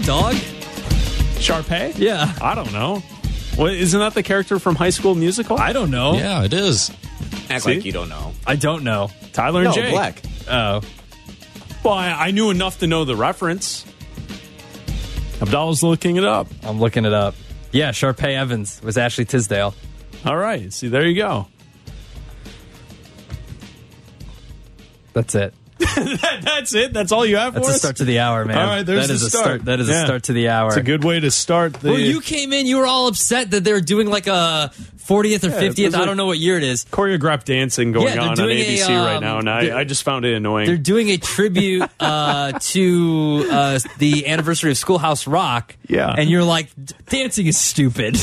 Isn't that a dog? Sharpay? Yeah. I don't know. What, isn't that the character from High School Musical? I don't know. Yeah, it is. Act See? like you don't know. I don't know. Tyler No, and Jake. Black. Oh. Well, I, I knew enough to know the reference. Abdallah's looking it up. I'm looking it up. Yeah, Sharpay Evans was Ashley Tisdale. All right. See, there you go. That's it. That's it. That's all you have for us. That's for a us? start to the hour, man. All right, there's That is the a start. That is Yeah. a start to the hour. It's a good way to start the. Well, you came in, you were all upset that they're doing like a 40th or Yeah, 50th. I don't know what year it is. choreographed dancing going Yeah, on on doing a, ABC right um, now, and I, I just found it annoying. They're doing a tribute uh, to uh, the anniversary of Schoolhouse Rock. Yeah. And you're like, dancing is stupid.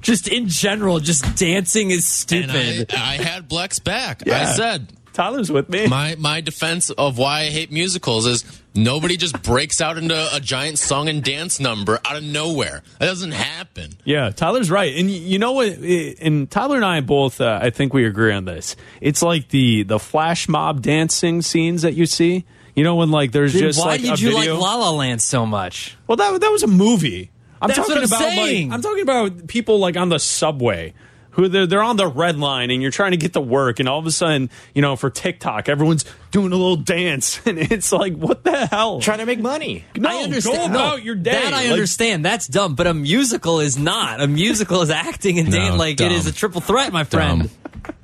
Just in general, just dancing is And I, stupid. I had Black's back. Yeah. I said Tyler's with me. my my defense of why I hate musicals is nobody just breaks out into a giant song and dance number out of nowhere. That doesn't happen. Yeah, Tyler's right, and you know what? And Tyler and I both, uh, I think we agree on this. It's like the the flash mob dancing scenes that you see. You know when like there's Then just why like did a you video. like La La Land so much? well, that that was a movie. I'm That's talking what I'm about saying. like I'm talking about people like on the subway. Who they're, they're on the red line and you're trying to get to work and all of a sudden you know for TikTok everyone's doing a little dance and it's like what the hell Trying to make money. no, I understand. go no, about your day That I Like, understand. That's dumb. But a musical is not. A musical is acting and No, dance. Like dumb. it is a triple threat, my friend. Dumb.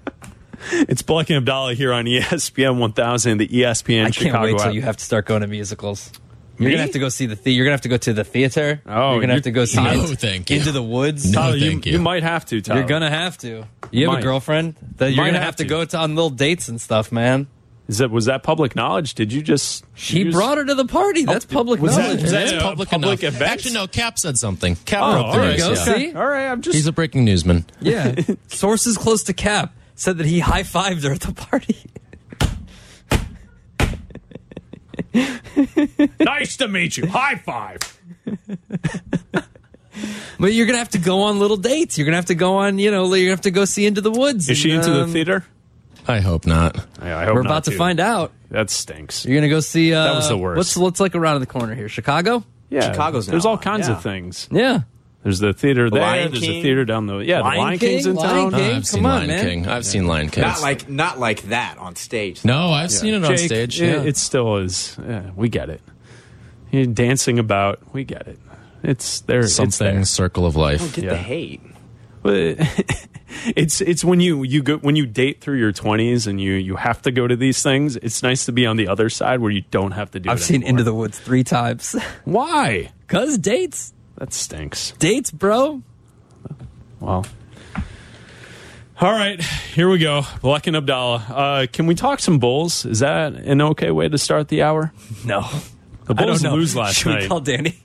it's Black and Abdallah here on ESPN 1000 the ESPN I can't Chicago wait till app. you have to start going to musicals. You're Me? gonna have to go see the. the you're gonna have to go to the theater. Oh, you're gonna have to go see No, it- thank you. Into the Woods. No. Tyler, you, thank you. you might have to Tyler. You're gonna have to. You have Might. a girlfriend that you're Might gonna have have to to. go to on little dates and stuff, man. Is that was that public knowledge? Did you just She you just- brought her to the party. Oh, That's public was that- knowledge. was that- It's public, public enough. event? Actually, no. Cap said something. Cap Oh, broke all the right, news. go. yeah. See? All right, I'm just He's a breaking newsman. Yeah. Sources close to Cap said that he high fived her at the party. nice to meet you. High five. But you're gonna have to go on little dates. You're gonna have to go on, you know, you're gonna have to go see Into the Woods. Is she and, into um, the theater? I hope not. I, I hope We're not, about to too. find out. That stinks. You're gonna go see. Uh, That was the worst. What's what's like around the corner here? Chicago. Yeah, Chicago's There's now all on, kinds yeah. of things. Yeah. There's the theater there. Lion There's a theater down the yeah. Lion the Lion King? King's in Lion town. King? Oh, Come I've seen on, Lion man. King. I've seen Lion King. Not like not like that on stage. no, I've seen it on Jake, stage. it, Yeah. it still is. Yeah, we get it. You're dancing about. We get it. It's there. It's something there. circle of life. Get Yeah. the hate. But it's it's when you you go when you date through your 20s and you you have to go to these things. It's nice to be on the other side where you don't have to do. I've it seen anymore. Into the Woods three times. Why? Cause dates, That stinks. dates, bro. Well. All right, here we go. Black and Abdallah. Uh, can we talk some Bulls? Is that an okay way to start the hour? No, The I Bulls lose last night. Should night. we call Danny?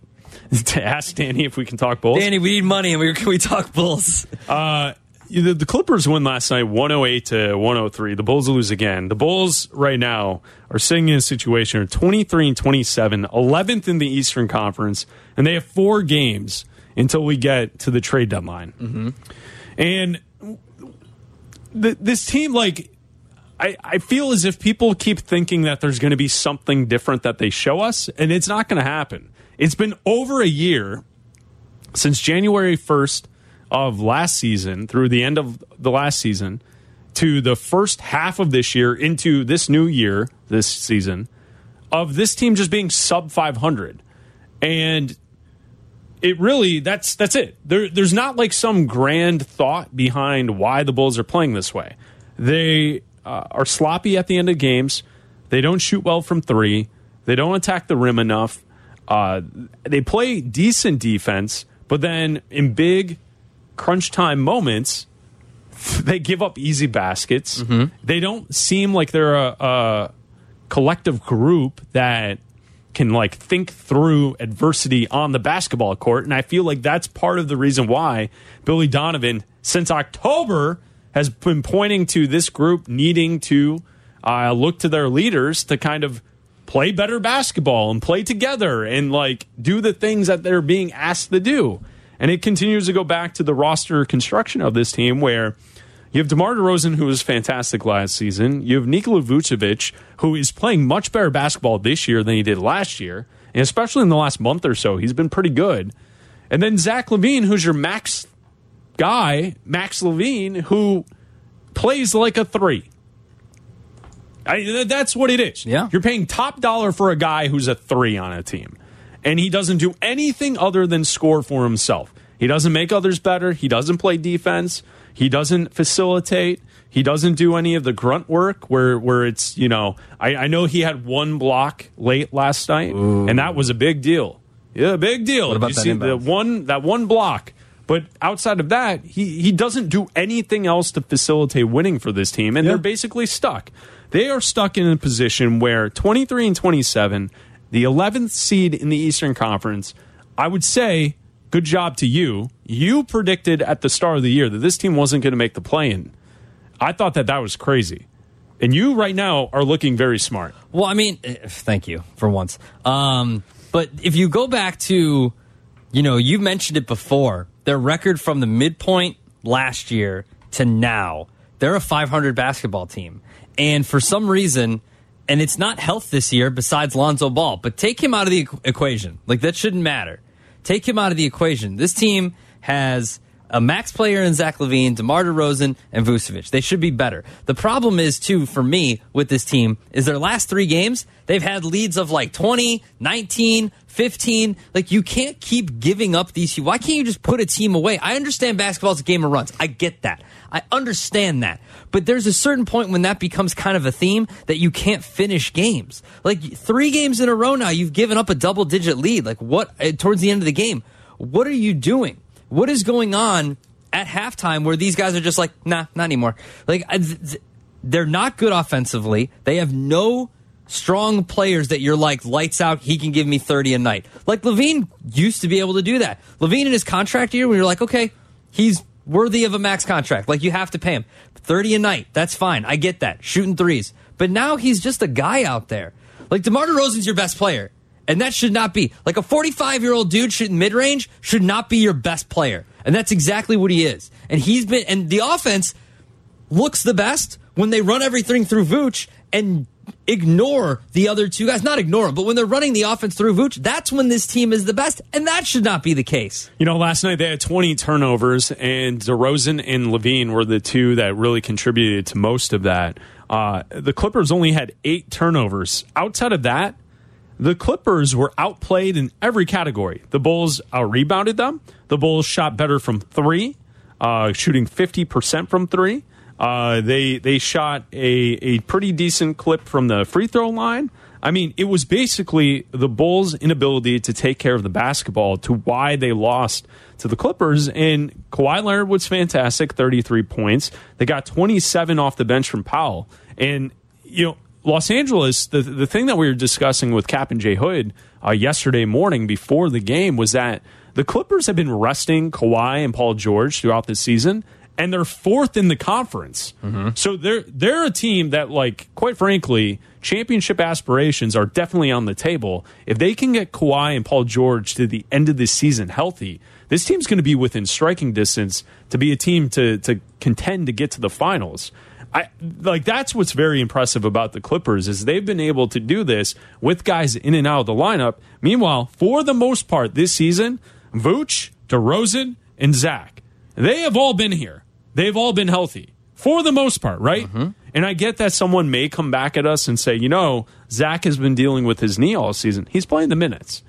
to ask Danny if we can talk Bulls. Danny, we need money, and we can we talk Bulls? Uh, the, the Clippers win last night 108 to 103. The Bulls lose again. The Bulls right now are sitting in a situation of 23 and 27, 11th in the Eastern Conference, and they have four games until we get to the trade deadline. Mm-hmm. And th- this team, like, I, I feel as if people keep thinking that there's going to be something different that they show us, and it's not going to happen. It's been over a year since January 1st of last season through the end of the last season to the first half of this year into this new year, this season, of this team just being sub 500. And it really that's that's it. There, there's not like some grand thought behind why the Bulls are playing this way. They uh, are sloppy at the end of games. They don't shoot well from three. They don't attack the rim enough. Uh, they play decent defense, but then in big crunch time moments, they give up easy baskets. They don't seem like they're a, a collective group that can like think through adversity on the basketball court. And I feel like that's part of the reason why Billy Donovan, since October, has been pointing to this group needing to uh, look to their leaders to kind of play better basketball and play together and like do the things that they're being asked to do. And it continues to go back to the roster construction of this team where You have DeMar DeRozan, who was fantastic last season. You have Nikola Vucevic, who is playing much better basketball this year than he did last year. And especially in the last month or so, he's been pretty good. And then Zach LaVine, who's your max guy, Max LaVine, who plays like a three. I, that's what it is. Yeah. You're paying top dollar for a guy who's a three on a team. And he doesn't do anything other than score for himself. He doesn't make others better. He doesn't play defense. He doesn't facilitate. He doesn't do any of the grunt work where where it's, you know, I, I know he had one block late last night, and that was a big deal. Yeah, big deal. What about you that see the one that one block. But outside of that, he, he doesn't do anything else to facilitate winning for this team, and Yeah. they're basically stuck. They are stuck in a position where 23 and 27, the 11th seed in the Eastern Conference, I would say, good job to you. You predicted at the start of the year that this team wasn't going to make the play in. I thought that that was crazy. And you right now are looking very smart. Well, I mean, eh, thank you for once. Um, but if you go back to, you know, you mentioned it before, their record from the midpoint last year to now, they're a 500 basketball team. And for some reason, and it's not health this year besides Lonzo Ball, but take him out of the equ- equation. Like, that shouldn't matter. Take him out of the equation. This team has a max player in Zach LaVine, DeMar DeRozan, and Vucevic. They should be better. The problem is, too, for me with this team, is their last three games, they've had leads of like 20, 19, 15. Like, you can't keep giving up these. Why can't you just put a team away? I understand basketball's a game of runs. I get that. I understand that. But there's a certain point when that becomes kind of a theme that you can't finish games. Like, three games in a row now, you've given up a double digit lead. Like, what, eh, towards the end of the game, what are you doing? What is going on at halftime where these guys are just like, nah, not anymore? Like, th- they're not good offensively. They have no strong players that you're like, lights out, he can give me 30 a night. Like, LaVine used to be able to do that. LaVine in his contract year, when you're like, okay, he's worthy of a max contract. Like, you have to pay him 30 a night. That's fine. I get that. Shooting threes. But now he's just a guy out there. Like, DeMar DeRozan's your best player. And that should not be like a 45 year old dude shooting mid range should not be your best player. And that's exactly what he is. And he's been, and the offense looks the best when they run everything through Vooch and ignore the other two guys. Not ignore them, but when they're running the offense through Vooch, that's when this team is the best. And that should not be the case. You know, last night they had 20 turnovers, and DeRozan and LaVine were the two that really contributed to most of that. Uh, the Clippers only had eight turnovers. Outside of that, the Clippers were outplayed in every category. The Bulls out rebounded them. The Bulls shot better from three, uh, shooting 50% from three. Uh, they they shot a, a pretty decent clip from the free throw line. I mean, it was basically the Bulls' inability to take care of the basketball to why they lost to the Clippers. And Kawhi Leonard was fantastic, 33 points. They got 27 off the bench from Powell. And, you know, Los Angeles, the, the thing that we were discussing with Cap and Jay Hood uh, yesterday morning before the game was that the Clippers have been resting Kawhi and Paul George throughout the season and they're fourth in the conference. Mm-hmm. So they're they're a team that, like, quite frankly, championship aspirations are definitely on the table. If they can get Kawhi and Paul George to the end of the season healthy, this team's going to be within striking distance to be a team to to contend to get to the finals. I like that's what's very impressive about the Clippers is they've been able to do this with guys in and out of the lineup. Meanwhile, for the most part this season, Vooch, DeRozan, and Zach, they have all been here. They've all been healthy for the most part, right? Mm-hmm. And I get that someone may come back at us and say, you know, Zach has been dealing with his knee all season. He's playing the minutes,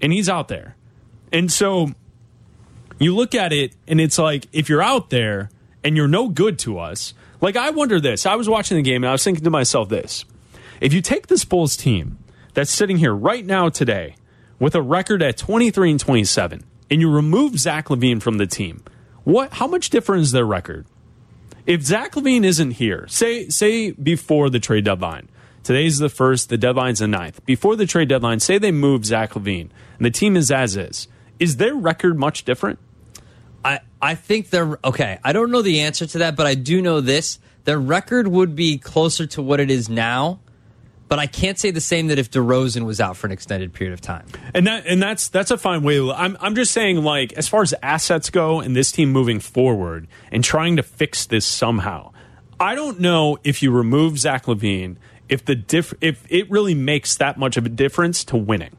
and he's out there, and so you look at it and it's like if you're out there and you're no good to us like i wonder this i was watching the game and i was thinking to myself this if you take this bulls team that's sitting here right now today with a record at 23 and 27 and you remove zach lavine from the team what how much different is their record if zach lavine isn't here say say before the trade deadline today's the first the deadline's the ninth before the trade deadline say they move zach lavine and the team is as is is their record much different I, I think they're okay. I don't know the answer to that, but I do know this. Their record would be closer to what it is now but I can't say the same that if DeRozan was out for an extended period of time. And that and that's that's a fine way. I'm I'm just saying, like as far as assets go, and this team moving forward and trying to fix this somehow. I don't know if you remove Zach LaVine, if the diff, if it really makes that much of a difference to winning.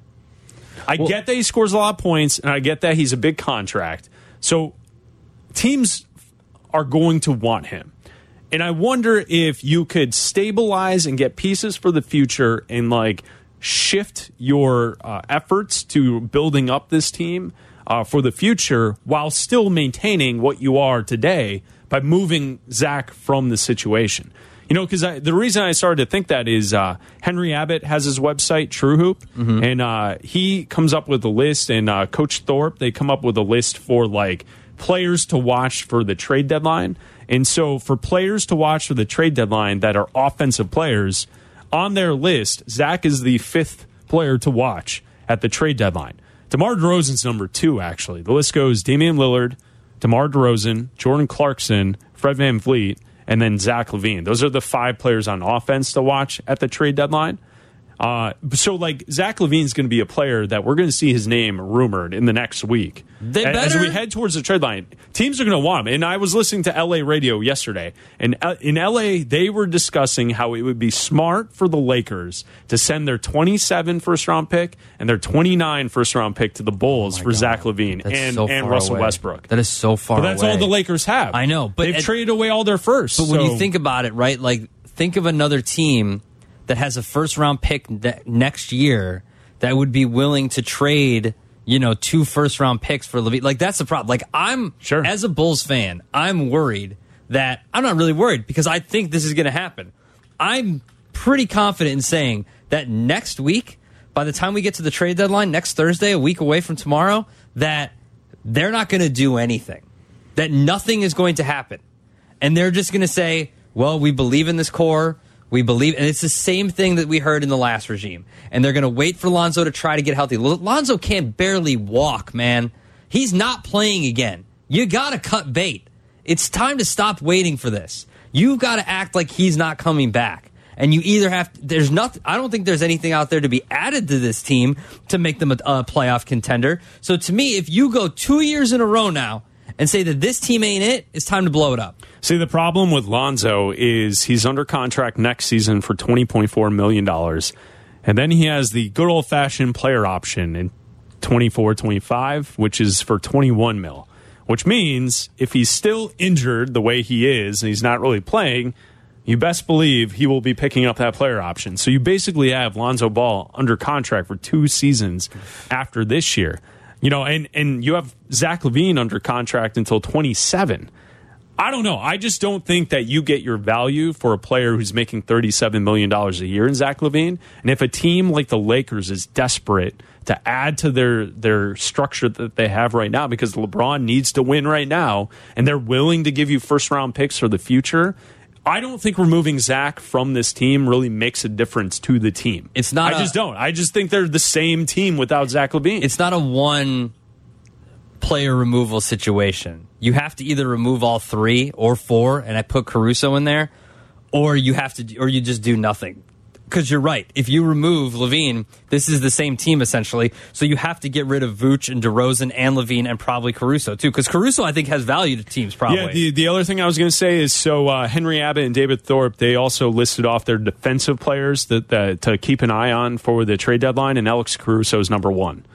I get that he scores a lot of points, and I get that he's a big contract. So teams are going to want him. And I wonder if you could stabilize and get pieces for the future and like shift your uh, efforts to building up this team uh, for the future while still maintaining what you are today by moving Zach from the situation. You know, because the reason I started to think that is uh, Henry Abbott has his website, True Hoop, and uh, he comes up with a list, and uh, Coach Thorpe, they come up with a list for like players to watch for the trade deadline. And so, for players to watch for the trade deadline that are offensive players, on their list, Zach is the fifth player to watch at the trade deadline. DeMar DeRozan's number two, actually. The list goes Damian Lillard, DeMar DeRozan, Jordan Clarkson, Fred VanVleet, and then Zach LaVine. Those are the five players on offense to watch at the trade deadline. Uh, so, like, Zach LaVine's going to be a player that we're going to see his name rumored in the next week. They A- As we head towards the trade line, teams are going to want him. And I was listening to LA radio yesterday, and uh, in LA, they were discussing how it would be smart for the Lakers to send their 27 first round pick and their 29 first round pick to the Bulls for Zach LaVine That's and, so and Russell away. Westbrook. That is so far But that's away. all the Lakers have. I know, but they've at- traded away all their first. But when you think about it, right? Like, think of another team that has a first round pick ne- next year that would be willing to trade, you know, two first round picks for LaVine. Like, that's the problem. Like, I'm, Sure. as a Bulls fan, I'm worried that I'm not really worried because I think this is going to happen. I'm pretty confident in saying that next week, by the time we get to the trade deadline, next Thursday, a week away from tomorrow, that they're not going to do anything. That nothing is going to happen. And they're just going to say, well, we believe in this core. We believe, and it's the same thing that we heard in the last regime. And they're going to wait for Lonzo to try to get healthy. Lonzo can't barely walk, man. He's not playing again. You got to cut bait. It's time to stop waiting for this. You've got to act like he's not coming back. And you either have, there's nothing, I don't think there's anything out there to be added to this team to make them a, a playoff contender. So to me, if you go two years in a row now and say that this team ain't it, it's time to blow it up. See, the problem with Lonzo is he's under contract next season for $20.4 million. And then he has the good old fashioned player option in 24 25, which is for 21 mil, which means if he's still injured the way he is and he's not really playing, you best believe he will be picking up that player option. So you basically have Lonzo Ball under contract for two seasons after this year. You know, and, and you have Zach LaVine under contract until 27. I don't know. I just don't think that you get your value for a player who's making $37 million a year in Zach LaVine. And if a team like the Lakers is desperate to add to their, their structure that they have right now because LeBron needs to win right now and they're willing to give you first round picks for the future, I don't think removing Zach from this team really makes a difference to the team. It's not I a- just don't. I just think they're the same team without Zach LaVine. It's not a one player removal situation. You have to either remove all three or four, and I put Caruso in there, or you have to, or you just do nothing. Because you're right. If you remove LaVine, this is the same team essentially. So you have to get rid of Vooch and DeRozan and LaVine and probably Caruso too. Because Caruso, I think, has value to teams. Probably. Yeah, the, the other thing I was going to say is so uh, Henry Abbott and David Thorpe, they also listed off their defensive players that, that to keep an eye on for the trade deadline, and Alex Caruso is number one.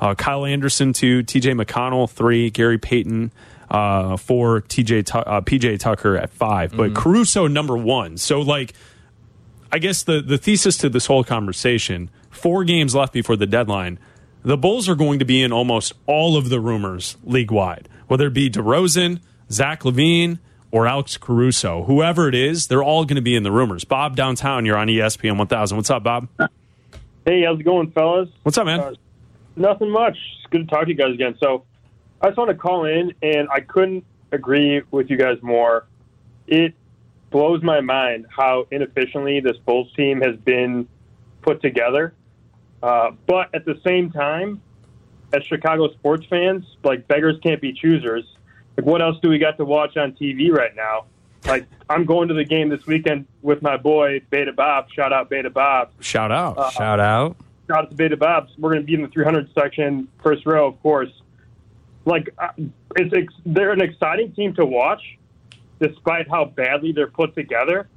Uh, Kyle Anderson, two, TJ McConnell, three, Gary Payton, uh, four, TJ uh, PJ Tucker at 5 but Caruso number one. So, like, I guess the, the thesis to this whole conversation four games left before the deadline. The Bulls are going to be in almost all of the rumors league wide, whether it be DeRozan, Zach LaVine, or Alex Caruso. Whoever it is, they're all going to be in the rumors. Bob downtown, you're on ESPN 1000. What's up, Bob? Hey, how's it going, fellas? What's up, man? Uh, nothing much. It's good to talk to you guys again. So, I just want to call in, and I couldn't agree with you guys more. It blows my mind how inefficiently this Bulls team has been put together. Uh, but at the same time, as Chicago sports fans, like beggars can't be choosers. Like, what else do we got to watch on TV right now? Like I'm going to the game this weekend with my boy Beta Bob. Shout out Beta Bob. Shout out. Shout out. Shout out to Beta Bob. We're going to be in the 300 section, first row, of course. Like uh, it's they're an exciting team to watch, despite how badly they're put together.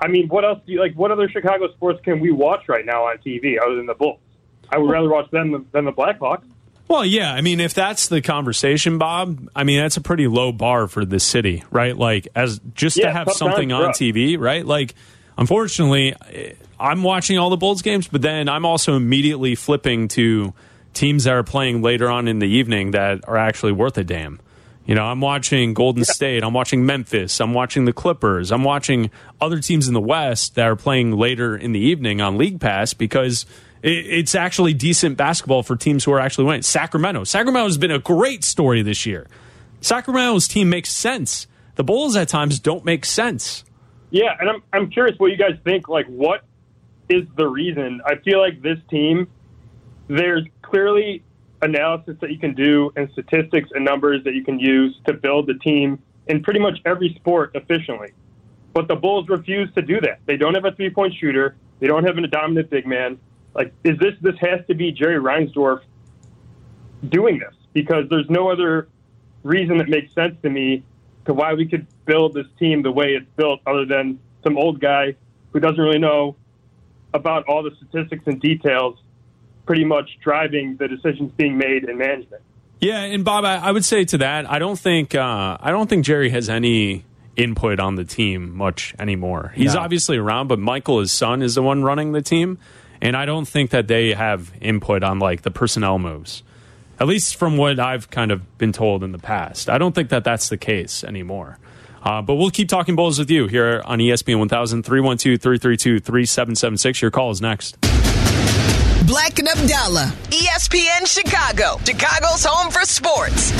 I mean, what else do you like? What other Chicago sports can we watch right now on TV other than the Bulls? I would rather watch them than, the Blackhawks. Well, yeah. I mean, if that's the conversation, Bob, I mean, that's a pretty low bar for the city, right? Like, as just to have something on. TV, right? Like, unfortunately, eh, I'm watching all the Bulls games, but then I'm also immediately flipping to teams that are playing later on in the evening that are actually worth a damn. You know, I'm watching Golden State, I'm watching Memphis, I'm watching the Clippers, I'm watching other teams in the West that are playing later in the evening on League Pass because it, it's actually decent basketball for teams who are actually winning. Sacramento. Sacramento has been a great story this year. Sacramento's team makes sense. The Bulls at times don't make sense. Yeah, and I'm I'm curious what you guys think. Like, what is the reason? I feel like this team, there's clearly analysis that you can do and statistics and numbers that you can use to build the team in pretty much every sport efficiently. But the Bulls refuse to do that. They don't have a three point shooter. They don't have a dominant big man. Like, is this this has to be Jerry Reinsdorf doing this? Because there's no other reason that makes sense to me to why we could build this team the way it's built, other than some old guy who doesn't really know about all the statistics and details, pretty much driving the decisions being made in management. Yeah, and Bob, I, I would say to that, I don't think uh, I don't think Jerry has any input on the team much anymore. He's No. obviously around, but Michael, his son, is the one running the team, and I don't think that they have input on like the personnel moves. At least from what I've kind of been told in the past, I don't think that that's the case anymore. Uh, but we'll keep talking Bulls with you here on ESPN 1000 312 332 3776. Your call is next. Black and Abdallah, ESPN Chicago, Chicago's home for sports.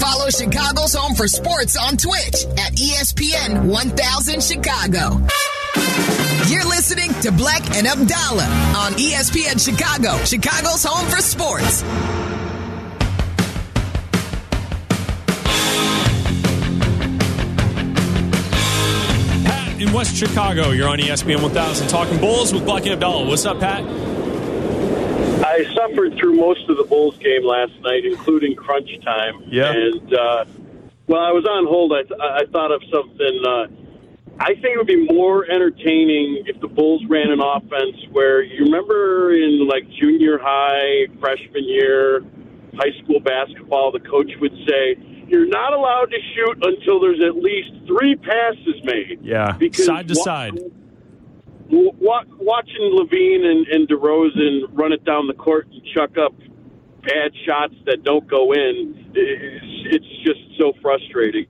Follow Chicago's home for sports on Twitch at ESPN 1000 Chicago. You're listening to Black and Abdallah on ESPN Chicago, Chicago's home for sports. West Chicago, you're on ESPN 1000 talking Bulls with Black and Abdallah. What's up, Pat? I suffered through most of the Bulls game last night, including crunch time. Yeah. And uh, while I was on hold, I, th- I thought of something. Uh, I think it would be more entertaining if the Bulls ran an offense where you remember in like junior high, freshman year, high school basketball, the coach would say, "You're not allowed to shoot until there's at least three passes made." Yeah, Because side to wa- side. wa- watching LaVine and, and DeRozan run it down the court and chuck up bad shots that don't go in, it's, it's just so frustrating.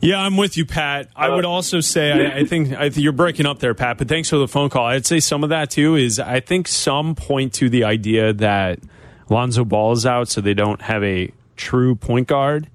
Yeah, I'm with you, Pat. I would uh, also say I, I think I think you're breaking up there, Pat. But thanks for the phone call. I'd say some of that too is I think some point to the idea that Lonzo Ball is out, so they don't have a true point guard.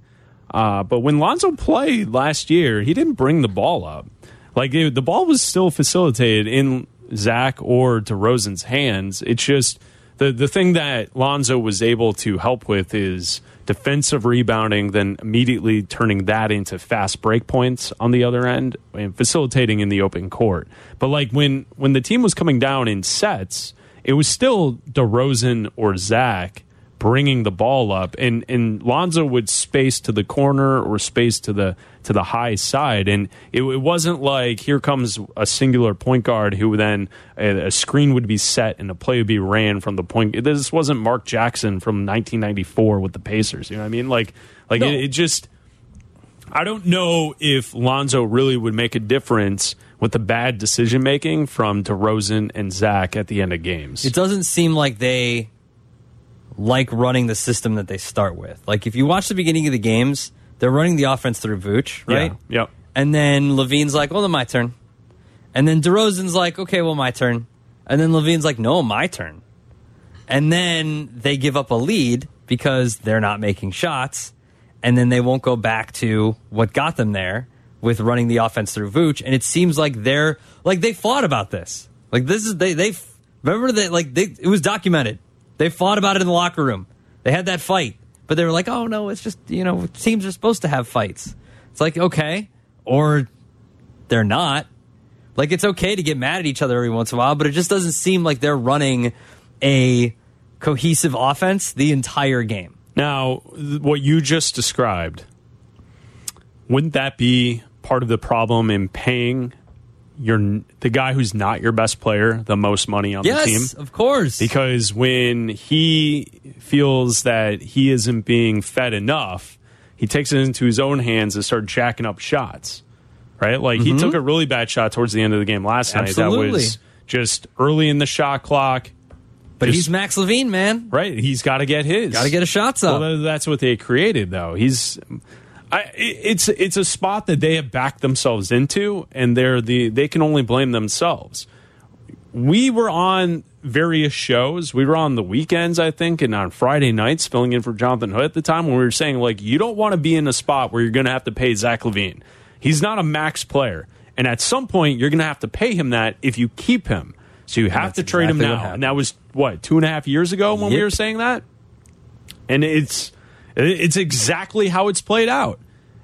Uh, but when Lonzo played last year, he didn't bring the ball up. Like it, the ball was still facilitated in Zach or DeRozan's hands. It's just the the thing that Lonzo was able to help with is defensive rebounding, then immediately turning that into fast break points on the other end and facilitating in the open court. But like when when the team was coming down in sets, it was still DeRozan or Zach bringing the ball up and and Lonzo would space to the corner or space to the to the high side and it, it wasn't like here comes a singular point guard who then a, a screen would be set and a play would be ran from the point this wasn't Mark Jackson from 1994 with the Pacers you know what I mean like like No. it, it just I don't know if Lonzo really would make a difference with the bad decision making from DeRozan and Zach at the end of games. It doesn't seem like they like running the system that they start with. Like if you watch the beginning of the games, they're running the offense through Vooch, right? Yeah. Yep. And then LaVine's like, "Well, then my turn." And then DeRozan's like, "Okay, well, my turn." And then LaVine's like, "No, my turn." And then they give up a lead because they're not making shots, and then they won't go back to what got them there with running the offense through Vooch. And it seems like they're like they fought about this. Like this is they they remember that like they it was documented. They fought about it in the locker room. They had that fight, but they were like, "Oh no, it's just you know teams are supposed to have fights." It's like, okay. Or they're not. Like, it's okay to get mad at each other every once in a while, but it just doesn't seem like they're running a cohesive offense the entire game. Now, what you just described, wouldn't that be part of the problem in paying your the guy who's not your best player the most money on the team? Yes, of course. Because when he feels that he isn't being fed enough, he takes it into his own hands and start jacking up shots. Right? Like he took a really bad shot towards the end of the game last night. That Mm-hmm. Absolutely. was just early in the shot clock. but just- he's Max LaVine, man. Right? He's got to get his. Got to get his shots up. Well, that's what they created, though. He's, I, it's it's a spot that they have backed themselves into, and they're the they can only blame themselves. We were on various shows. We were on the weekends, I think, and on Friday nights, filling in for Jonathan Hood at the time when we were saying like, you don't want to be in a spot where you're going to have to pay Zach LaVine. He's not a max player, and at some point, you're going to have to pay him that if you keep him. So you have that's to trade him exactly what now, and that was what two and a half years ago when we were saying that and it's it's exactly how it's played out.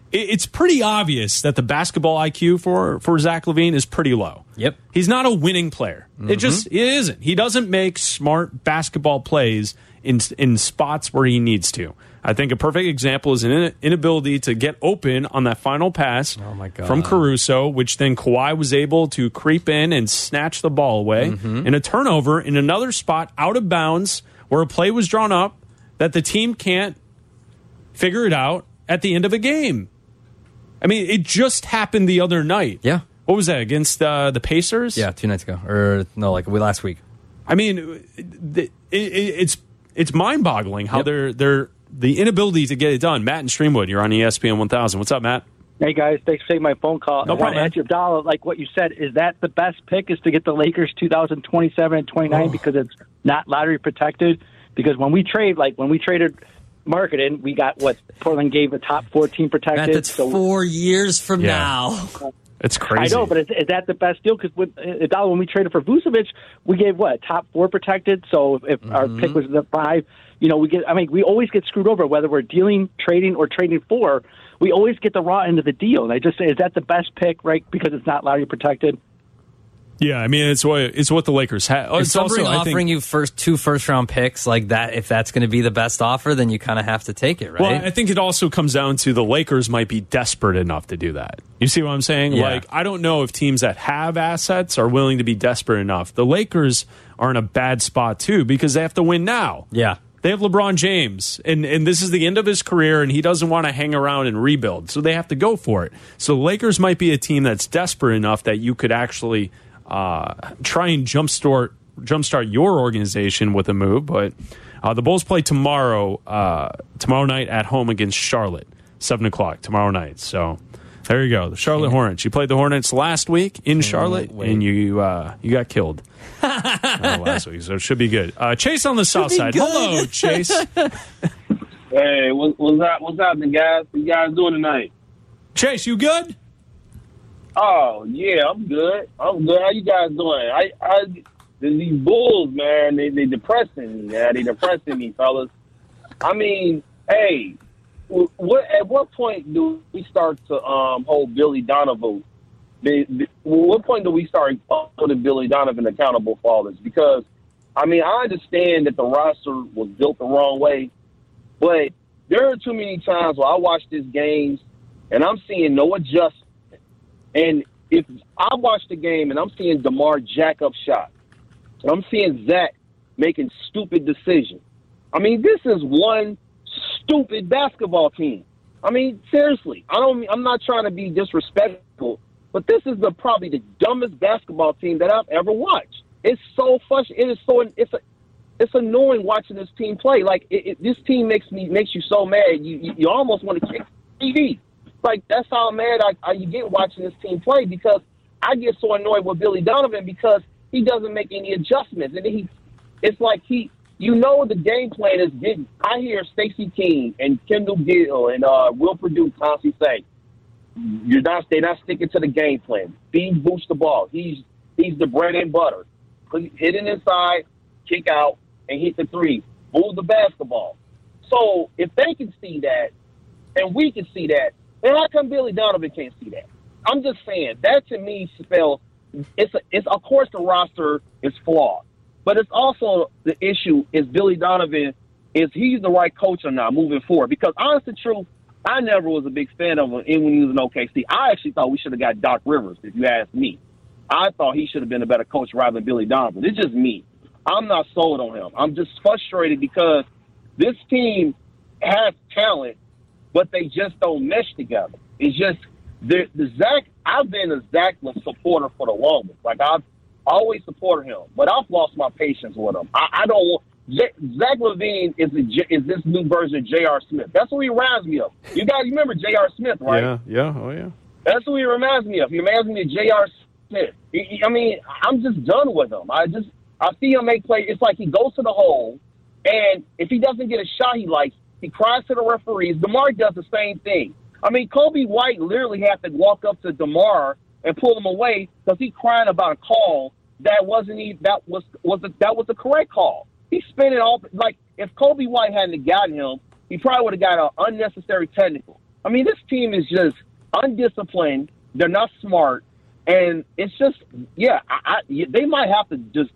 It's pretty obvious that the basketball IQ for for Zach LaVine is pretty low. Yep. he's not a winning player. It just it isn't. He doesn't make smart basketball plays in in spots where he needs to. I think a perfect example is an in- inability to get open on that final pass Oh, from Caruso, which then Kawhi was able to creep in and snatch the ball away Mm-hmm. in a turnover in another spot out of bounds where a play was drawn up that the team can't figure it out at the end of a game. I mean, it just happened the other night. Yeah. What was that against uh, the Pacers? Yeah, two nights ago. Or, no, like we last week. I mean, it, it, it's it's mind boggling how Yep. they're they're the inability to get it done. Matt and Streamwood, you're on E ESPN 1000. What's up, Matt? Hey guys, thanks for taking my phone call. No problem, to man. ask Abdallah, like what you said, is that the best pick is to get the Lakers 2027 and 29 because it's not lottery protected? Because when we trade, like when we traded Markkanen, we got what Portland gave a top 14 protected. Matt, that's so four years from Yeah. now. It's crazy. I know, but is, is that the best deal? Because with Abdallah, when we traded for Vucevic, we gave what top four protected. So if our Mm-hmm. pick was the five, you know, we get. I mean, we always get screwed over whether we're dealing, trading, or trading for. We always get the raw end of the deal. And I just say, is that the best pick, right? Because it's not lottery protected. Yeah, I mean, it's what it's what the Lakers have. If It's also offering think, you first two first round picks like that, if that's going to be the best offer, then you kind of have to take it, right? Well, I think it also comes down to the Lakers might be desperate enough to do that. You see what I'm saying? Yeah. Like, I don't know if teams that have assets are willing to be desperate enough. The Lakers are in a bad spot too because they have to win now. yeah. They have LeBron James, and, and this is the end of his career, and he doesn't want to hang around and rebuild. So they have to go for it. So the Lakers might be a team that's desperate enough that you could actually uh, try and jumpstart jumpstart your organization with a move. But uh, the Bulls play tomorrow uh, tomorrow night at home against Charlotte, seven o'clock tomorrow night. So. There you go, the Charlotte Hornets. You played the Hornets last week in Charlotte, wait. and you uh, you got killed uh, last week, so it should be good. Uh, Chase on the south side. good. Hello, Chase. Hey, what, what's up? What's happening, guys? What you guys doing tonight? Chase, you good? Oh yeah, I'm good. I'm good. How you guys doing? I, I these Bulls, man, they they depressing me. Yeah, they depressing me, fellas. I mean, hey, what at what point do we start to um hold Billy Donovan? The, what point do we start holding Billy Donovan accountable for all this? Because I mean, I understand that the roster was built the wrong way, but there are too many times where I watch these games and I'm seeing no adjustment. And if I watch the game and I'm seeing DeMar jack up shots, and I'm seeing Zach making stupid decisions. I mean, this is one stupid basketball team. I mean, seriously, I don't. I'm not trying to be disrespectful, but this is the probably the dumbest basketball team that I've ever watched. It's so frustrating. It is so. It's a, it's annoying watching this team play. Like it, it, this team makes me makes you so mad. You you, you almost want to kick TV. Like that's how mad I, I you get watching this team play because I get so annoyed with Billy Donovan because he doesn't make any adjustments and he it's like he you know the game plan is getting I hear Stacey King and Kendall Gill and uh Will Perdue constantly say you're not they're not sticking to the game plan. Feed Vooch the ball. He's he's the bread and butter. Hit it inside, kick out, and hit the three. Move the basketball. So if they can see that and we can see that, And how come Billy Donovan can't see that? I'm just saying that to me spells it's a, it's of course the roster is flawed, but it's also the issue is Billy Donovan is he the right coach or not moving forward? Because honest to truth, I never was a big fan of him when he was in OKC. I actually thought we should have got Doc Rivers, if you ask me. I thought he should have been a better coach rather than Billy Donovan. It's just me. I'm not sold on him. I'm just frustrated because this team has talent, but they just don't mesh together. It's just the, the Zach. I've been a Zach supporter for the longest. Like I've always supported him, but I've lost my patience with him. I, I don't want. Zach LaVine is a, is this new version of J.R. Smith. That's what he reminds me of. You guys remember J.R. Smith, right? Yeah, yeah, oh yeah. That's what he reminds me of. He reminds me of J.R. Smith. He, he, I mean, I'm just done with him. I just I see him make plays. It's like he goes to the hole, and if he doesn't get a shot he likes, he cries to the referees. DeMar does the same thing. I mean, Coby White literally had to walk up to DeMar and pull him away because he crying about a call that wasn't even that was was that was the correct call. He's spinning all like if Coby White hadn't gotten him, he probably would have got an unnecessary technical. I mean, this team is just undisciplined. They're not smart, and it's just yeah. I, I, they might have to just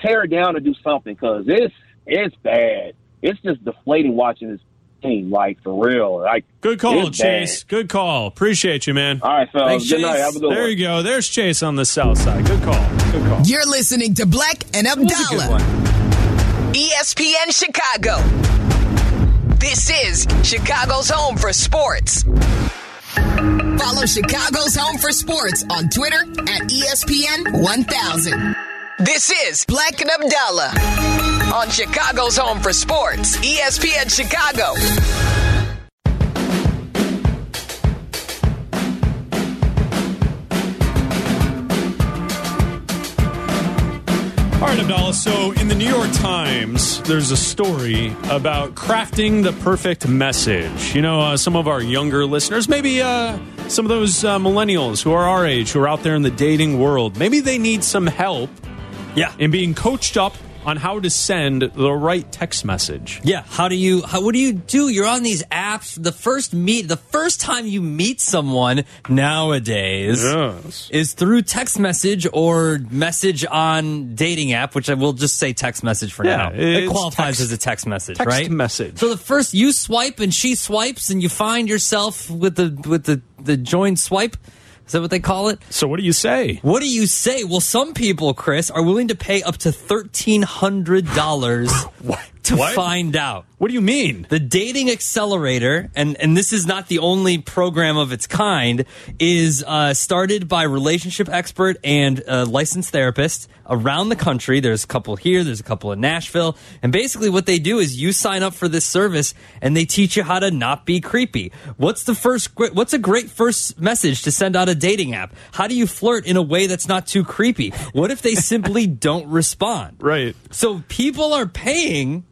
tear it down and do something because it's it's bad. It's just deflating watching this team. Like for real. Like Good call, Chase. bad. Good call. Appreciate you, man. All right, fellas. Thanks, Good night. Have a good There one. you go. There's Chase on the south side. Good call. Good call. You're listening to Black and That was a Abdallah. ESPN Chicago. This is Chicago's home for sports. Follow Chicago's home for sports on Twitter at ESPN 1000. This is Black and Abdallah on Chicago's home for sports, ESPN Chicago. All right, Abdallah. So, in the New York Times, there's a story about crafting the perfect message. You know, uh, some of our younger listeners, maybe uh, some of those uh, millennials who are our age, who are out there in the dating world, maybe they need some help Yeah. in being coached up on how to send the right text message. Yeah. How do you? How, what do you do? You're on these apps. The first meet, the first time you meet someone nowadays Yes. is through text message or message on dating app, which I will just say text message for Yeah, now. It qualifies text- as a text message, text right? message. So the first you swipe and she swipes, and you find yourself with the with the the joined swipe. Is that what they call it? So, what do you say? What do you say? Well, some people, Chris, are willing to pay up to thirteen hundred dollars to What? find out. What do you mean? The dating accelerator, and and this is not the only program of its kind, is uh, started by relationship expert and uh, licensed therapist around the country. There's a couple here, there's a couple in Nashville, and basically what they do is you sign up for this service and they teach you how to not be creepy. What's the first? What's a great first message to send out a dating app? How do you flirt in a way that's not too creepy? What if they simply don't respond? Right. So people are paying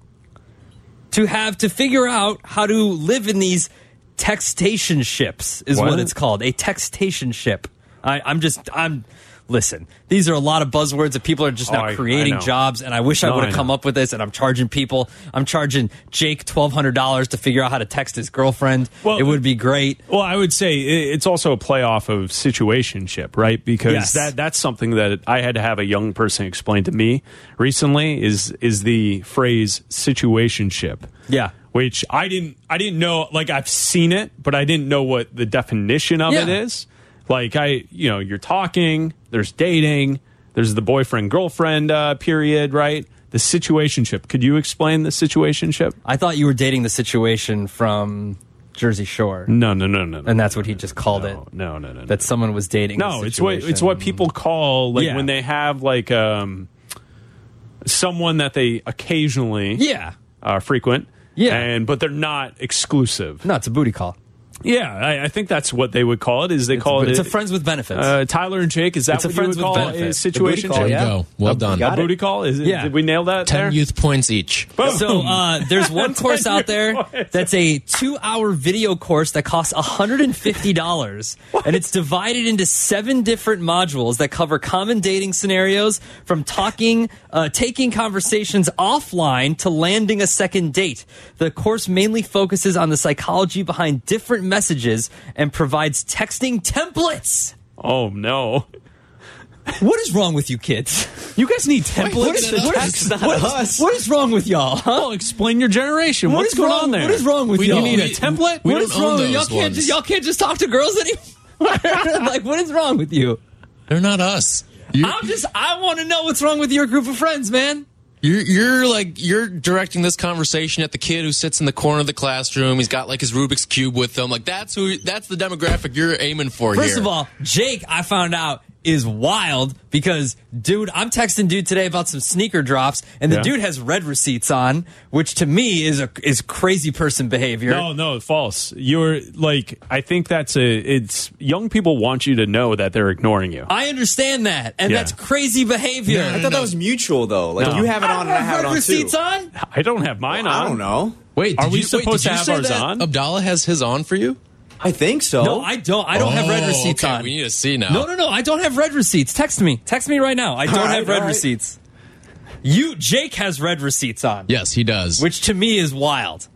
to have to figure out how to live in these textation ships is what, What? it's called a textation ship I, i'm just i'm listen these are a lot of buzzwords that people are just Oh, now I- I creating know. jobs and i wish i would have come up with this and i'm charging people i'm charging jake $1200 to figure out how to text his girlfriend Well- it would be great Well, I would say it's also a playoff of situationship, right? Because Yes. that that's something that I had to have a young person explain to me recently is is the phrase situationship. yeah Which I didn't I didn't know like I've seen it, but I didn't know what the definition of it Yeah. is. Like I you know, you're talking, there's dating, there's the boyfriend girlfriend uh, period, right? The situationship. Could you explain the situationship? i thought you were dating the situation from jersey shore No, no, no, no. no. and that's what he just called it no, no, no, no. that someone was dating No, it's what it's what people call like Yeah. when they have like um someone that they occasionally yeah uh, frequent. Yeah. and but they're not exclusive. no it's a booty call Yeah, I, I think that's what they would call it. Is they call it's it a friends with benefits. uh, Tyler and Jake? Is that It's a what friends you with would call a situation? There you go. Well done. A booty call? Is it, Yeah. Did we nail that? Ten there? youth points each. Boom. so uh, there's one course out there points. that's a two-hour video course that costs $150, and it's divided into seven different modules that cover common dating scenarios, from talking, uh, taking conversations offline to landing a second date. The course mainly focuses on the psychology behind different messages and provides texting templates. Oh no. What is wrong with you kids? You guys need templates What is, to what text. is- what is- what is wrong with y'all? Huh? Well, explain your generation. What What's is going wrong- on there? What is wrong with We y'all? You need a template? we What don't wrong? with- Y'all can't just y'all can't just talk to girls anymore. like, what is wrong with you? They're not us. You, I'm just I want to know what's wrong with your group of friends, man. You're, you're like you're directing this conversation at the kid who sits in the corner of the classroom. He's got like his Rubik's cube with him. Like that's who. That's the demographic you're aiming for. First here. of all, Jake, I found out is wild because dude, I'm texting dude today about some sneaker drops, and the Yeah. dude has read receipts on, which to me is a is crazy person behavior. No, no, false. You're like I think that's a it's young people want you to know that they're ignoring you. I understand that, and Yeah. that's crazy behavior. I thought that was mutual though. Like No. you have it on and I have it on receipts too. on. I don't have mine on. I don't know. wait, Are did we you, wait, supposed did to you have say ours that on? Abdallah has his on for you. I think so. No, I don't. I don't have read Oh, receipts okay, on. We need to see now. No, no, no. I don't have read receipts. Text me. Text me right now. I don't All right, have read all right. receipts. You, Jake, has read receipts on, Yes, he does. which to me is wild.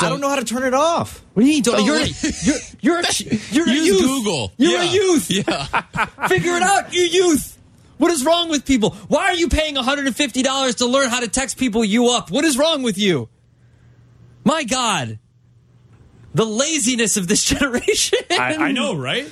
I don't know how to turn it off. What do you mean? Don't, Oh, you're, wait. you're you're a, you're a Use youth. Google. You're a youth. Yeah. Figure it out, you youth. What is wrong with people? Why are you paying $150 to learn how to text people you up? What is wrong with you? My God. The laziness of this generation. I, I know, right?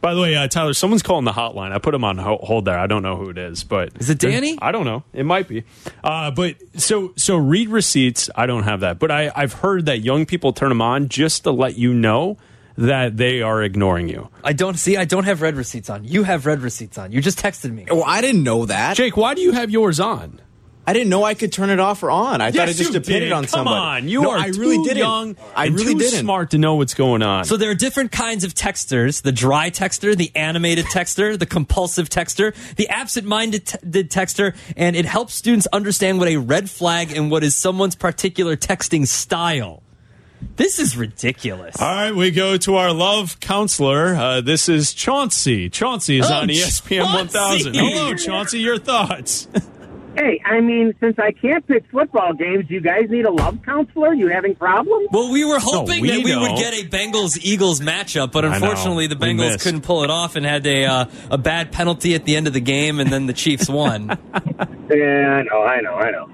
By the way, uh, Tyler, someone's calling the hotline. I put him on hold there. I don't know who it is, but Is it Danny? I don't know. It might be. Uh, but so so read receipts. I don't have that, but I I've heard that young people turn them on just to let you know that they are ignoring you. I don't see. I don't have read receipts on. You have read receipts on. You just texted me. Well, I didn't know that. Jake, why do you have yours on? I didn't know I could turn it off or on. I thought it Yes, just you depended did. on Come somebody. on, you no, are I really too didn't. young. I and really too didn't. smart to know what's going on. So there are different kinds of texters: the dry texter, the animated texter, the compulsive texter, the absent-minded te- texter, and it helps students understand what a red flag and what is someone's particular texting style. This is ridiculous. All right, we go to our love counselor. Uh, this is Chauncey. Chauncey is Oh, on ESPN Chauncey! 1000. Hello, Chauncey. Your thoughts? Hey, I mean, since I can't pick football games, do you guys need a love counselor? You having problems? Well, we were hoping we that we would don't. get a Bengals Eagles matchup, but unfortunately, the Bengals couldn't pull it off and had a uh, a bad penalty at the end of the game, and then the Chiefs won. Yeah, I know, I know, I know.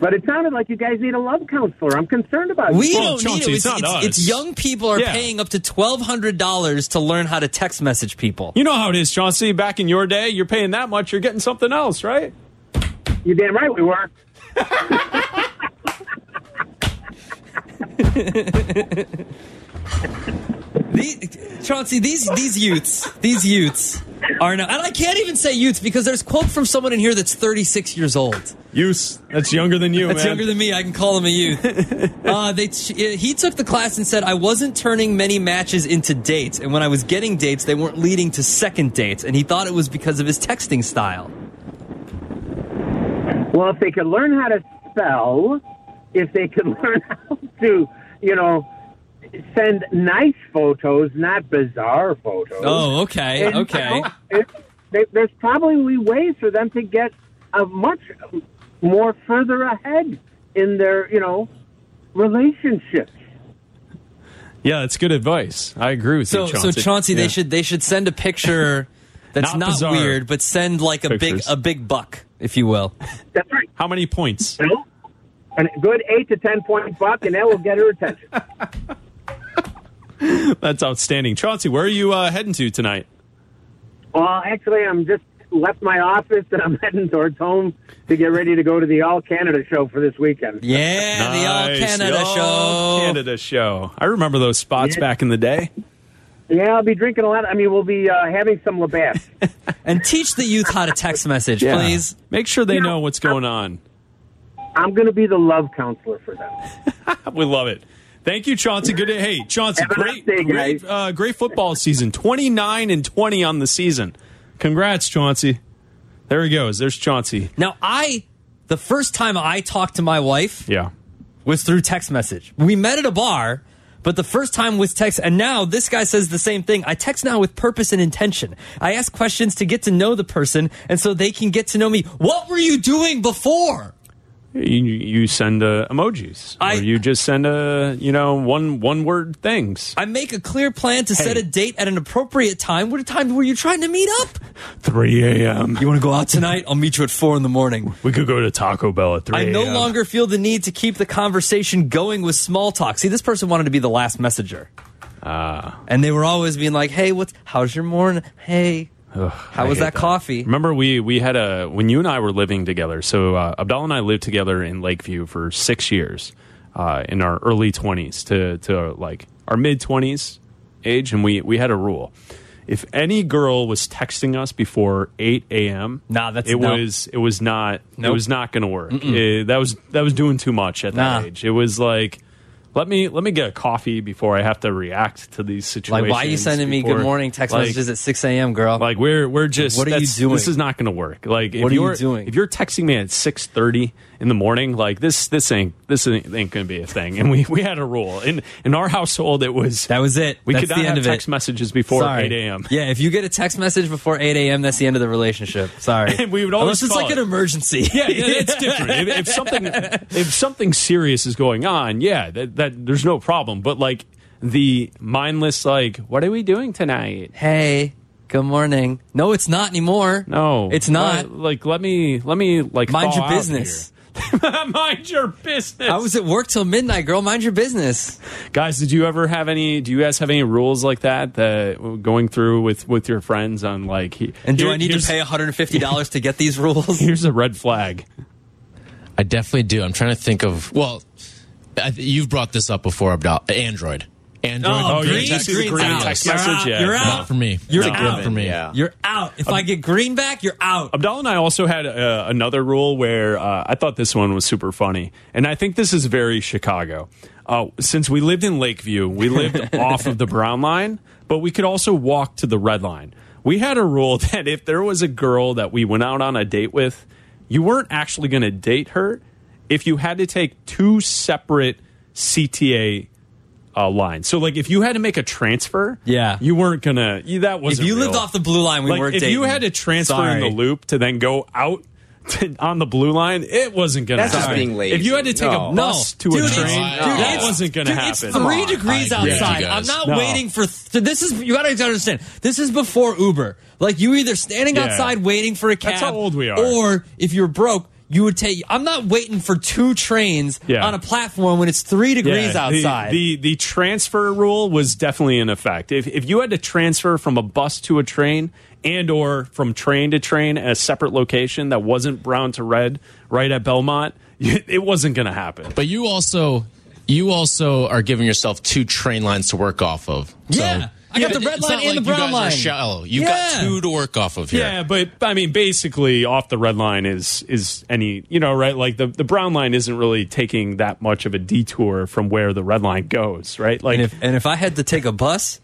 But it sounded like you guys need a love counselor. I'm concerned about you. We Well, don't Chauncey, need it. it's It's, it's, it's young people are Yeah. paying up to twelve hundred dollars to learn how to text message people. You know how it is, Chauncey. Back in your day, you're paying that much, you're getting something else, right? You damn right we were. The- Chauncey, these these youths, these youths are now, and I can't even say youths because there's a quote from someone in here that's 36 years old. Use. That's younger than you, That's man. younger than me. I can call him a youth. uh, they, he took the class and said, I wasn't turning many matches into dates. And when I was getting dates, they weren't leading to second dates. And he thought it was because of his texting style. Well, if they could learn how to spell, if they could learn how to, you know, send nice photos, not bizarre photos. Oh, okay. And, uh, Okay. you know, it, there's probably ways for them to get a much more further ahead in their, you know, relationships. yeah, that's good advice. I agree with So, you, Chauncey. so Chauncey, Yeah. they should they should send a picture that's Not not, weird, but send like a pictures. big a big buck, if you will. That's right. How many points? You? A good eight to ten point buck, and that will get her attention. That's outstanding. Chauncey, where are you uh, heading to tonight? Well, actually, I'm just left my office and I'm heading towards home to get ready to go to the All Canada show for this weekend. Yeah, the All Canada The All show. Canada show. I remember those spots Yeah. back in the day. Yeah, I'll be drinking a lot. I mean, we'll be uh, having some Labatt. And teach the youth how to text message, Yeah. please. Make sure they Yeah. know what's going on. I'm going to be the love counselor for them. We love it. Thank you, Chauncey. Good. Day. Hey, Chauncey, great, day, great, uh, great football season. Twenty nine and twenty on the season. Congrats, Chauncey. There he goes. There's Chauncey. Now, I the first time I talked to my wife Yeah. was through text message. We met at a bar, but the first time was text. And now this guy says the same thing. I text now with purpose and intention. I ask questions to get to know the person, and so they can get to know me. What were you doing before? You, you send uh, emojis, I- or you just send a you know one one word things. I make a clear plan to set a date at an appropriate time. What time were you trying to meet up? 3 a.m. You want to go out tonight? I'll meet you at four in the morning. We could go to Taco Bell at 3 I no longer feel the need to keep the conversation going with small talk. See, this person wanted to be the last messenger. Ah. And they were always being like, hey, what's, how's your morning? Hey, Ugh, how I was hate that, coffee? Remember, we we had a when you and I were living together. So uh, Abdallah and I lived together in Lakeview for six years, uh, in our early twenties to to like our mid twenties age, and we we had a rule: if any girl was texting us before eight a.m., Nah, that's- it no. was it was not it was not going to work. Eh, that was that was doing too much at that Nah. age. It was like. Let me let me get a coffee before I have to react to these situations. Like, why are you sending me good morning text like, messages at 6 a.m., girl? like we're we're just What are you doing? This is not going to work. Like if What are you doing? if you're texting me at six thirty in the morning, like this this ain't this ain't, ain't going to be a thing. And we we had a rule in in our household. It was that was it. we That's could not the have text it. messages before Sorry. eight a.m. Yeah, if you get a text message before 8 a.m., that's the end of the relationship. Sorry. And we would always Unless it's like an emergency. Yeah, yeah, that's different. If, if something if something serious is going on, yeah, that, that there's no problem. But like the mindless, like, what are we doing tonight? hey, good morning. No, it's not anymore. No, It's not. Uh, like, let me let me like Mind your business. Mind your business. I was at work till midnight, girl. Mind your business. guys did you ever have any do you guys have any rules like that that going through with with your friends on like he- And do here- I need to pay $150 to get these rules? here's a red flag I definitely do. I'm trying to think of. Well, I, you've brought this up before, Abdul. Android. Android. Oh, you green- see the green's green out. text You're message out. yeah You're out. Not for me. You're Not out. for me. Yeah. You're out. If I get green back, you're out. Abdallah and I also had uh, another rule where uh, I thought this one was super funny, and I think this is very Chicago. Uh, since we lived in Lakeview, we lived off of the brown line, but we could also walk to the red line. We had a rule that if there was a girl that we went out on a date with, you weren't actually going to date her if you had to take two separate CTA uh, lines. So, like, if you had to make a transfer, Yeah. you weren't gonna. You, that was If you lived off the blue line, we like weren't if you had to transfer Sorry. in the loop to then go out to, on the blue line, it wasn't going to That's just being lazy. If you had to take No. a bus to Dude, a it's- train, dude, that it's- wasn't going to Dude, happen. It's three degrees I you outside. I'm not No. waiting for. Th- this is you got to understand. This is before Uber. Like you either standing Yeah. outside waiting for a cab. That's how old we are. Or if you're broke, you would take. I'm not waiting for two trains Yeah. on a platform when it's three degrees Yeah, the- outside. The, the transfer rule was definitely in effect. If if you had to transfer from a bus to a train and or from train to train at a separate location that wasn't brown to red right at Belmont, it wasn't going to happen. But you also, you also are giving yourself two train lines to work off of. So- Yeah. I got the red line and like the brown you guys line. Are shallow. You've Yeah. got two to work off of here. Yeah, but I mean, basically, off the red line is is any you know right? Like the the brown line isn't really taking that much of a detour from where the red line goes, right? Like, and if and if I had to take a bus,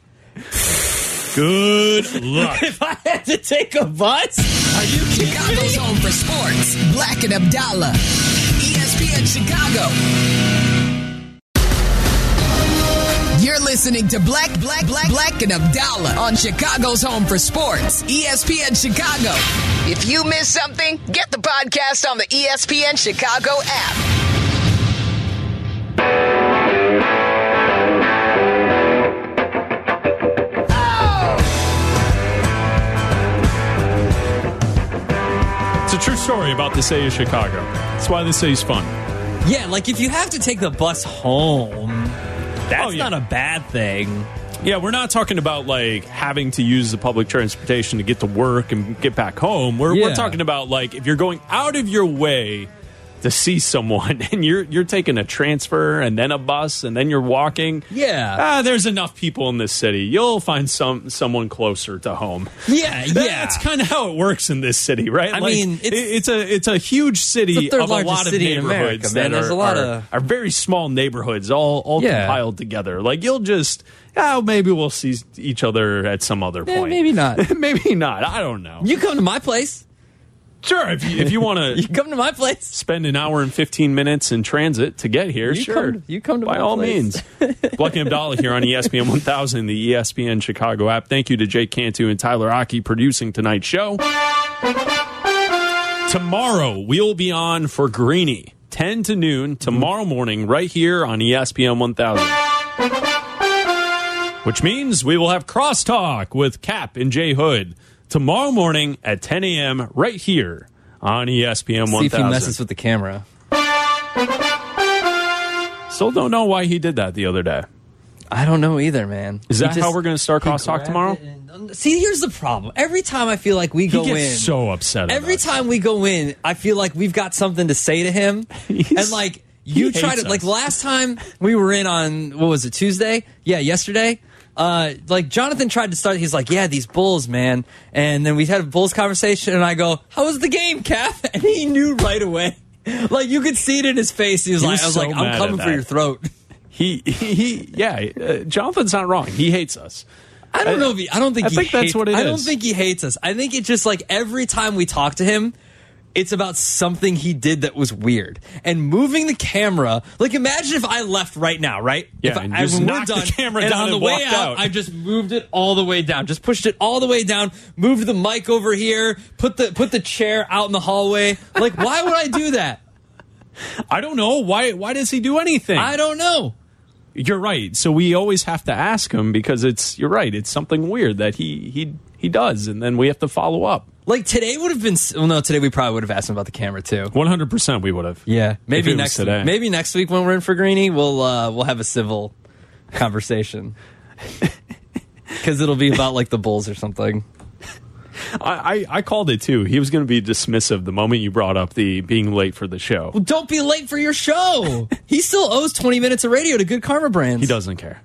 good luck. if I had to take a bus, are you kidding Chicago's home for sports. Black and Abdallah. ESPN Chicago. You're listening to Black, Black, Black, Black and Abdallah on Chicago's home for sports. ESPN Chicago. If you miss something, get the podcast on the ESPN Chicago app. It's a true story about the city of Chicago. That's why the city's fun. Yeah, like if you have to take the bus home, that's Oh, yeah. not a bad thing. Yeah, we're not talking about like having to use the public transportation to get to work and get back home. We're, we're talking about like if you're going out of your way to see someone and you're you're taking a transfer and then a bus and then you're walking. Yeah. Ah, there's enough people in this city. You'll find some someone closer to home. Yeah, yeah. That's kind of how it works in this city, right? I Like, mean, it's- it- it's a it's a huge city of a lot of neighborhoods America, that There's are, a lot are, of- are very small neighborhoods, all all Yeah. compiled together. Like you'll just, oh, maybe we'll see each other at some other Eh, point. maybe not. maybe not. I don't know. You come to my place. Sure, if you, if you want You to come to my place. spend an hour and fifteen minutes in transit to get here, You sure, come- you come to my place. by all place. means. And Abdallah here on ESPN 1000, the ESPN Chicago app. Thank you to Jake Cantu and Tyler Aki producing tonight's show. Tomorrow we'll be on for Greeny 10 to noon tomorrow morning, right here on ESPN 1000. Which means we will have crosstalk with Kap and Jay Hood tomorrow morning at 10 a.m. right here on ESPN See if he messes with the camera. Still don't know why he did that the other day. I don't know either, man. Is that how we're going to start crosstalk tomorrow? and- See, here's the problem. Every time I feel like we He go gets in, so upset. every us. time we go in, I feel like we've got something to say to him, and like you try hates to like last time we were in on what was it Tuesday? Yeah, yesterday. Uh, like Jonathan tried to start. He's like, "Yeah, these Bulls, man." And then we had a Bulls conversation, and I go, "How was the game, Kap?" And he knew right away. Like you could see it in his face. He was He like, was "I was so like, I'm coming for your throat." He, he, he yeah, uh, Jonathan's not wrong. He hates us. I don't know if he. I don't think. I he think that's hates- what it I don't think he hates us. I think it's just like every time we talk to him, it's about something he did that was weird. And moving the camera, like imagine if I left right now, right? Yeah, if and I, just when we're the done, camera and down on the way out, out. I just moved it all the way down, just pushed it all the way down, moved the mic over here, put the put the chair out in the hallway. Like, why would I do that? I don't know why. Why does he do anything? I don't know. You're right. So we always have to ask him because it's. You're right. It's something weird that he he he does, and then we have to follow up. Like today would have been. Well, no, today we probably would have asked him about the camera too. One hundred percent, we would have. Yeah, maybe next today. maybe next week when we're in for Greeny, we'll uh, we'll have a civil conversation because it'll be about like the Bulls or something. I, I I called it too. He was going to be dismissive the moment you brought up the being late for the show. Well, don't be late for your show. he still owes twenty minutes of radio to Good Karma Brands. He doesn't care.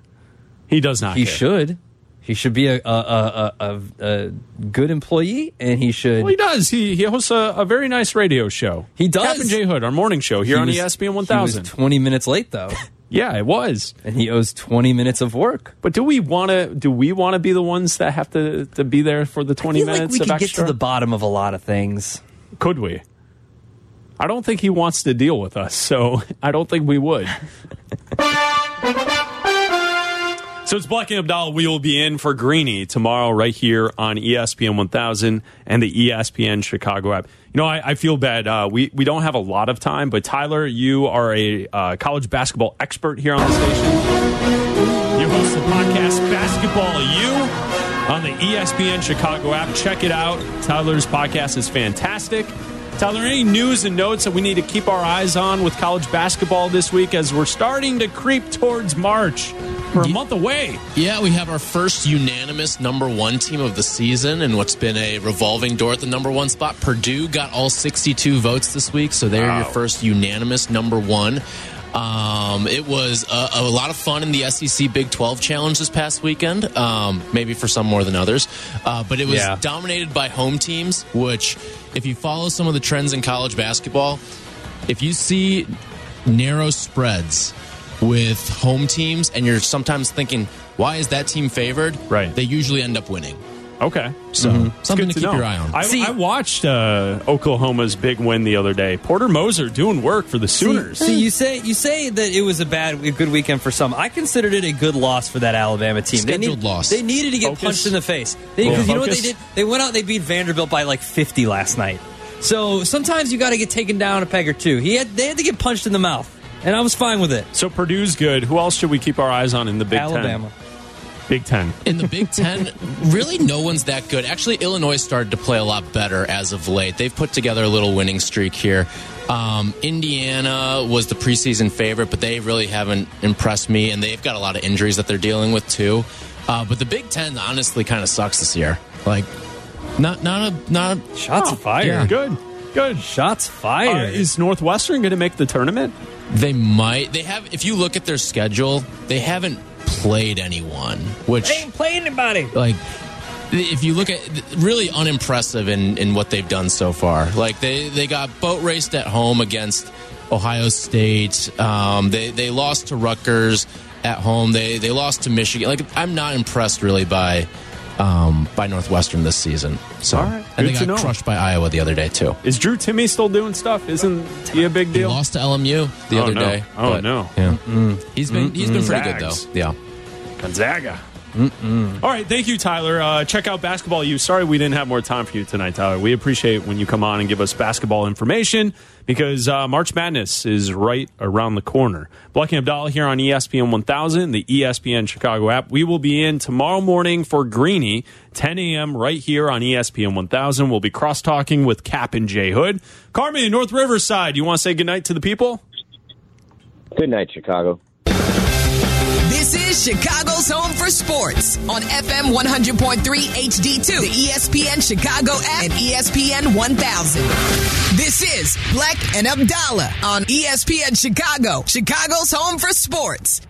He does not. He care. should. He should be a a, a, a, a good employee, and he should. Well, he does. He he hosts a, very nice radio show. He does. Captain J Hood, our morning show here He on was- ESPN One Thousand. Twenty minutes late though, Yeah, it was. and he owes twenty minutes of work. But do we want to? Do we want to be the ones that have to to be there for the twenty feel like minutes we of could get to the bottom of a lot of things. Could we? I don't think he wants to deal with us, so I don't think we would. so it's Black and Abdallah. We will be in for Greeny tomorrow, right here on ESPN 1000 and the ESPN Chicago app. You know, I, I feel bad. Uh, we we don't have a lot of time, but Tyler, you are a uh, college basketball expert here on the station. You host the podcast Basketball U on the ESPN Chicago app. Check it out. Tyler's podcast is fantastic. Tyler, any news and notes that we need to keep our eyes on with college basketball this week as we're starting to creep towards March? We're a month away. Yeah, we have our first unanimous number one team of the season, and what's been a revolving door at the number one spot. Purdue got all 62 votes this week, so they're your first unanimous number one. Um, it was a, a lot of fun in the SEC Big 12 Challenge this past weekend, um, maybe for some more than others. Uh, but it was Yeah. dominated by home teams, which, if you follow some of the trends in college basketball, if you see narrow spreads with home teams and you're sometimes thinking, why is that team favored? Right. They usually end up winning. Okay. So something to, Good keep know. your eye on. I, See- I watched uh, Oklahoma's big win the other day. Porter Moser doing work for the Sooners. See, see, you say you say that it was a bad, a good weekend for some. I considered it a good loss for that Alabama team. they Scheduled loss. They needed to get Focus. punched in the face because Yeah. you know what they did? They went out, they beat Vanderbilt by like fifty last night. So sometimes you got to get taken down a peg or two. He had they had to get punched in the mouth, and I was fine with it. so Purdue's good. Who else should we keep our eyes on in the Big Alabama. Ten? Big Ten. In the Big Ten, really no one's that good. Actually, Illinois started to play a lot better as of late. They've put together a little winning streak here. Um, Indiana was the preseason favorite, but they really haven't impressed me, and they've got a lot of injuries that they're dealing with too. Uh, but the Big Ten honestly kind of sucks this year. Like, not not a not a, Shots fired. yeah. Good. Good. Shots Uh, fired. is Northwestern going to make the tournament? They might. They have. If you look at their schedule, they haven't played anyone. Which they ain't play anybody. like if you look at really unimpressive in, in what they've done so far like they, they got boat raced at home against ohio state um, they, they lost to rutgers at home they, they lost to michigan like i'm not impressed really by um, by northwestern this season so All right. and they Good to got know. crushed by iowa the other day too Is Drew Timme still doing stuff? Isn't he a big he deal? lost to lmu the Oh, other no. day Oh, but, no. yeah he's been he's been pretty good though yeah Gonzaga. All right, thank you, Tyler. Uh, check out Basketball U. Sorry we didn't have more time for you tonight, Tyler. We appreciate when you come on and give us basketball information because uh, March Madness is right around the corner. Black and Abdallah here on ESPN 1000, the ESPN Chicago app. We will be in tomorrow morning for Greeny, 10 a.m. right here on ESPN 1000. We'll be cross talking with Kap and Jay Hood. Carmen, North Riverside, you want to say goodnight to the people? Good night, Chicago. This is Chicago's home for sports on FM 100.3 HD2, the ESPN Chicago app, and ESPN 1000. This is Black and Abdallah on ESPN Chicago, Chicago's home for sports.